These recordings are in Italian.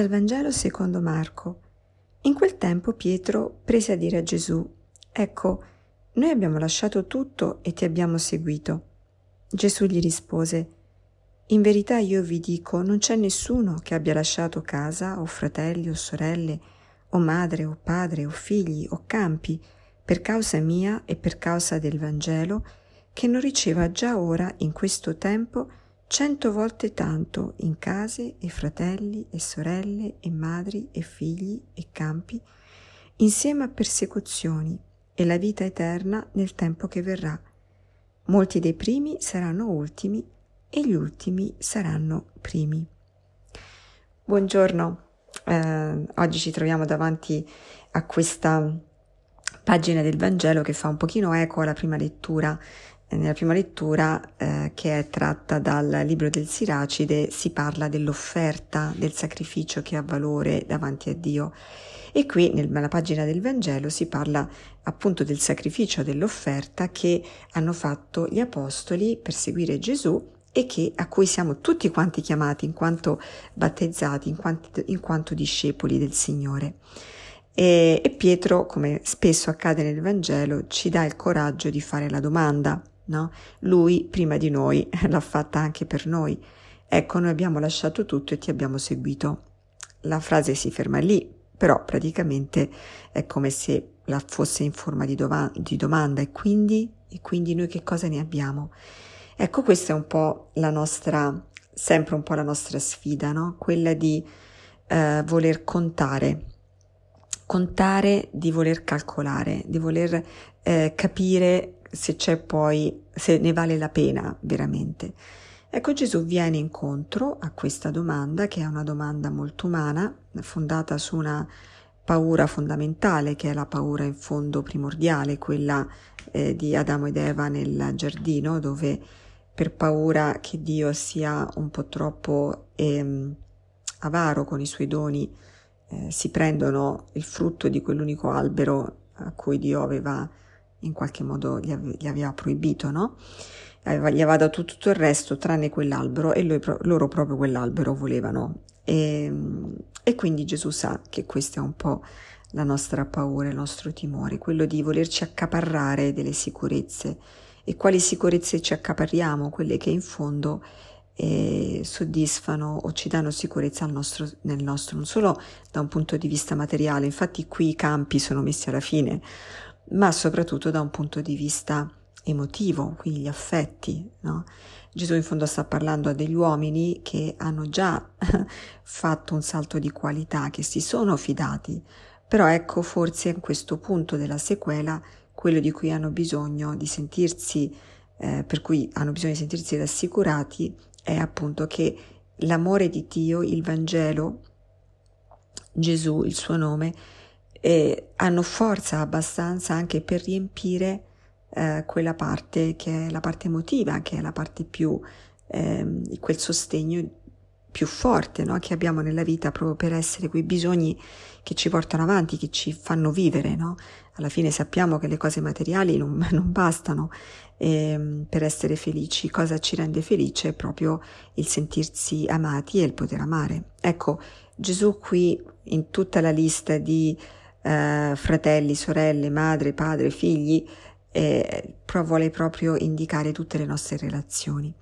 Dal Vangelo secondo Marco. In quel tempo Pietro prese a dire a Gesù, Ecco, noi abbiamo lasciato tutto e ti abbiamo seguito. Gesù gli rispose, In verità io vi dico, non c'è nessuno che abbia lasciato casa o fratelli o sorelle, o madre o padre o figli o campi, per causa mia e per causa del Vangelo, che non riceva già ora, in questo tempo, cento volte tanto in case e fratelli e sorelle e madri e figli e campi, insieme a persecuzioni e la vita eterna nel tempo che verrà. Molti dei primi saranno ultimi e gli ultimi saranno primi. Buongiorno, eh, oggi ci troviamo davanti a questa pagina del Vangelo che fa un pochino eco alla prima lettura nella prima lettura, eh, che è tratta dal libro del Siracide, si parla dell'offerta, del sacrificio che ha valore davanti a Dio. E qui nella pagina del Vangelo si parla appunto del sacrificio dell'offerta che hanno fatto gli apostoli per seguire Gesù e che, a cui siamo tutti quanti chiamati in quanto battezzati, in quanto, in quanto discepoli del Signore. E, e Pietro, come spesso accade nel Vangelo, ci dà il coraggio di fare la domanda no? Lui prima di noi l'ha fatta anche per noi. Ecco, noi abbiamo lasciato tutto e ti abbiamo seguito. La frase si ferma lì, però praticamente è come se la fosse in forma di, dova- di domanda e quindi, e quindi noi che cosa ne abbiamo? Ecco, questa è un po' la nostra, sempre un po' la nostra sfida, no? Quella di eh, voler contare, contare di voler calcolare, di voler eh, capire se c'è poi, se ne vale la pena veramente. Ecco, Gesù viene incontro a questa domanda, che è una domanda molto umana, fondata su una paura fondamentale, che è la paura in fondo primordiale, quella eh, di Adamo ed Eva nel giardino, dove per paura che Dio sia un po' troppo ehm, avaro con i suoi doni, eh, si prendono il frutto di quell'unico albero a cui Dio aveva in qualche modo gli, ave, gli aveva proibito, no? Aveva, gli aveva dato tutto il resto tranne quell'albero e lui, loro proprio quell'albero volevano. E, e quindi Gesù sa che questa è un po' la nostra paura, il nostro timore, quello di volerci accaparrare delle sicurezze. E quali sicurezze ci accaparriamo? Quelle che in fondo eh, soddisfano o ci danno sicurezza nostro, nel nostro, non solo da un punto di vista materiale, infatti qui i campi sono messi alla fine, ma soprattutto da un punto di vista emotivo, quindi gli affetti. No? Gesù in fondo sta parlando a degli uomini che hanno già fatto un salto di qualità, che si sono fidati, però ecco forse in questo punto della sequela quello di cui hanno bisogno di sentirsi, eh, per cui hanno bisogno di sentirsi rassicurati, è appunto che l'amore di Dio, il Vangelo, Gesù, il suo nome, e hanno forza abbastanza anche per riempire eh, quella parte che è la parte emotiva, che è la parte più, eh, quel sostegno più forte no? che abbiamo nella vita proprio per essere quei bisogni che ci portano avanti, che ci fanno vivere. No? Alla fine sappiamo che le cose materiali non, non bastano eh, per essere felici. Cosa ci rende felice proprio il sentirsi amati e il poter amare. Ecco, Gesù qui in tutta la lista di eh, fratelli, sorelle, madre, padre, figli, eh, vuole proprio indicare tutte le nostre relazioni.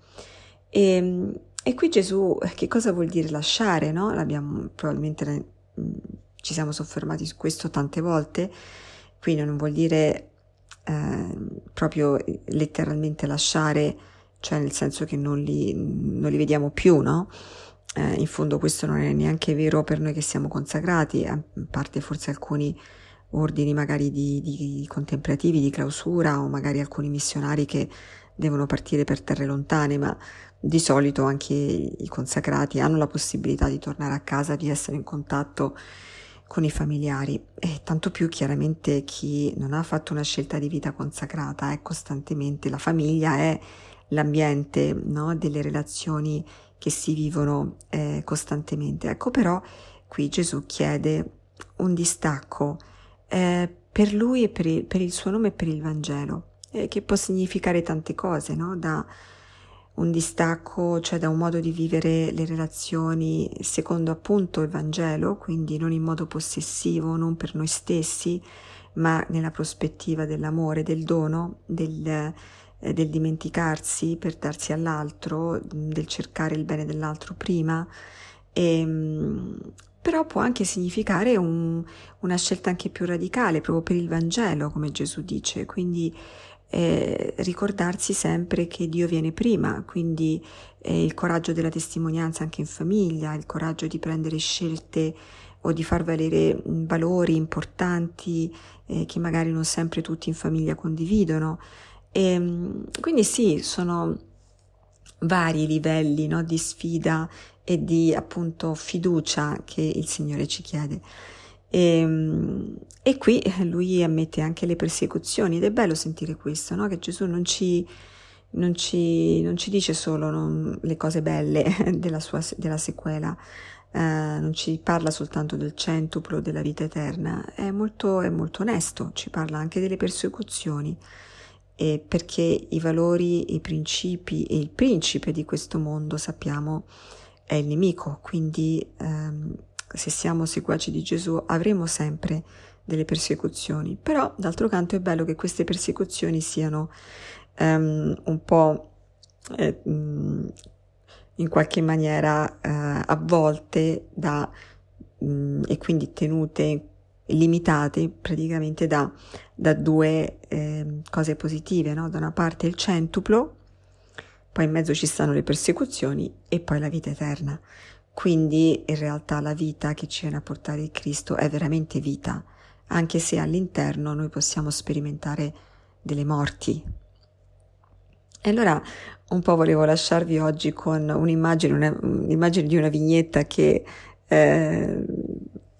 E, e, qui Gesù, che cosa vuol dire lasciare? No? L'abbiamo probabilmente mm, ci siamo soffermati su questo tante volte, quindi non vuol dire eh, proprio letteralmente lasciare, cioè nel senso che non li, non li vediamo più, no? Eh, in fondo questo non è neanche vero per noi che siamo consacrati, a parte forse alcuni ordini magari di, di contemplativi, di clausura o magari alcuni missionari che devono partire per terre lontane, ma di solito anche i consacrati hanno la possibilità di tornare a casa, di essere in contatto con i familiari. E tanto più chiaramente chi non ha fatto una scelta di vita consacrata è costantemente la famiglia, è l'ambiente no, delle relazioni che si vivono eh, costantemente. Ecco però qui Gesù chiede un distacco eh, per lui e per il, per il, suo nome e per il Vangelo, eh, che può significare tante cose, no? da un distacco, cioè da un modo di vivere le relazioni secondo appunto il Vangelo, quindi non in modo possessivo, non per noi stessi, ma nella prospettiva dell'amore, del dono, del, eh, del dimenticarsi per darsi all'altro, del cercare il bene dell'altro prima. E, ehm, però può anche significare un, una scelta anche più radicale, proprio per il Vangelo, come Gesù dice, quindi eh, ricordarsi sempre che Dio viene prima, quindi eh, il coraggio della testimonianza anche in famiglia, il coraggio di prendere scelte o di far valere valori importanti eh, che magari non sempre tutti in famiglia condividono. E, ehm, quindi sì, sono vari livelli no, di sfida e di appunto fiducia che il Signore ci chiede. E, ehm, e, qui lui ammette anche le persecuzioni ed è bello sentire questo, no? che Gesù non ci, non ci, non ci dice solo non, le cose belle della, sua, della sequela, eh, non ci parla soltanto del centuplo della vita eterna, è molto, è molto onesto, ci parla anche delle persecuzioni, eh, perché i valori, i principi e il principe di questo mondo sappiamo è il nemico, quindi ehm, se siamo seguaci di Gesù avremo sempre delle persecuzioni, però d'altro canto è bello che queste persecuzioni siano um, un po' eh, in qualche maniera eh, avvolte da mh, e quindi tenute limitate praticamente da, da due eh, cose positive, no? da una parte il centuplo, poi in mezzo ci stanno le persecuzioni e poi la vita eterna. Quindi in realtà la vita che ci viene a portare il Cristo è veramente vita, anche se all'interno noi possiamo sperimentare delle morti. E allora un po' volevo lasciarvi oggi con un'immagine, una, un'immagine di una vignetta che eh,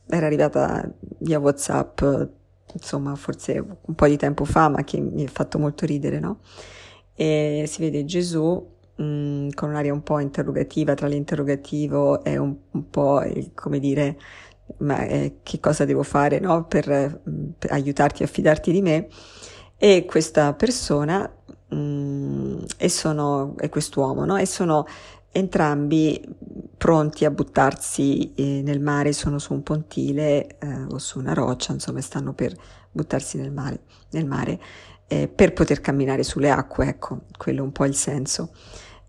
era arrivata via WhatsApp, insomma, forse un po' di tempo fa, ma che mi ha fatto molto ridere, no? E si vede Gesù Mm, con un'aria un po' interrogativa, tra l'interrogativo e un, un po' il, come dire, ma eh, che cosa devo fare no? per, mm, per, aiutarti a fidarti di me. E questa persona mh, mm, e, sono, e quest'uomo, no? e sono entrambi pronti a buttarsi eh, nel mare, sono su un pontile eh, o su una roccia, insomma, stanno per buttarsi nel mare, nel mare eh, per poter camminare sulle acque, ecco, quello è un po' il senso.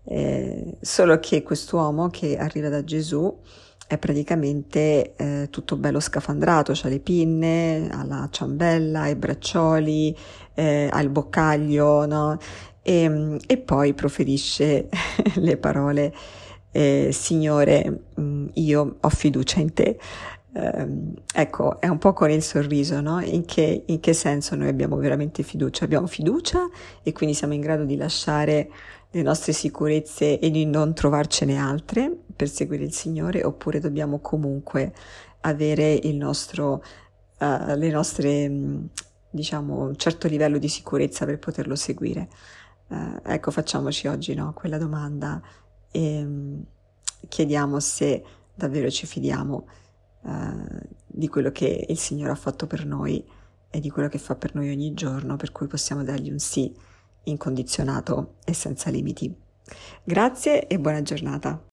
Eh, solo che quest'uomo che arriva da Gesù è praticamente eh, tutto bello scafandrato, ha le pinne, ha la ciambella, i braccioli, eh, ha il boccaglio, no? e, e, poi proferisce le parole eh, Signore, mm, io ho fiducia in te. Um, ecco, è un po' con il sorriso, no? In che, in che senso noi abbiamo veramente fiducia? Abbiamo fiducia e quindi siamo in grado di lasciare le nostre sicurezze e di non trovarcene altre per seguire il Signore, oppure dobbiamo comunque avere il nostro, uh, le nostre, mm, diciamo, un certo livello di sicurezza per poterlo seguire. Uh, ecco, facciamoci oggi no, quella domanda e um, chiediamo se davvero ci fidiamo di quello che il Signore ha fatto per noi e di quello che fa per noi ogni giorno, per cui possiamo dargli un sì incondizionato e senza limiti. Grazie e buona giornata.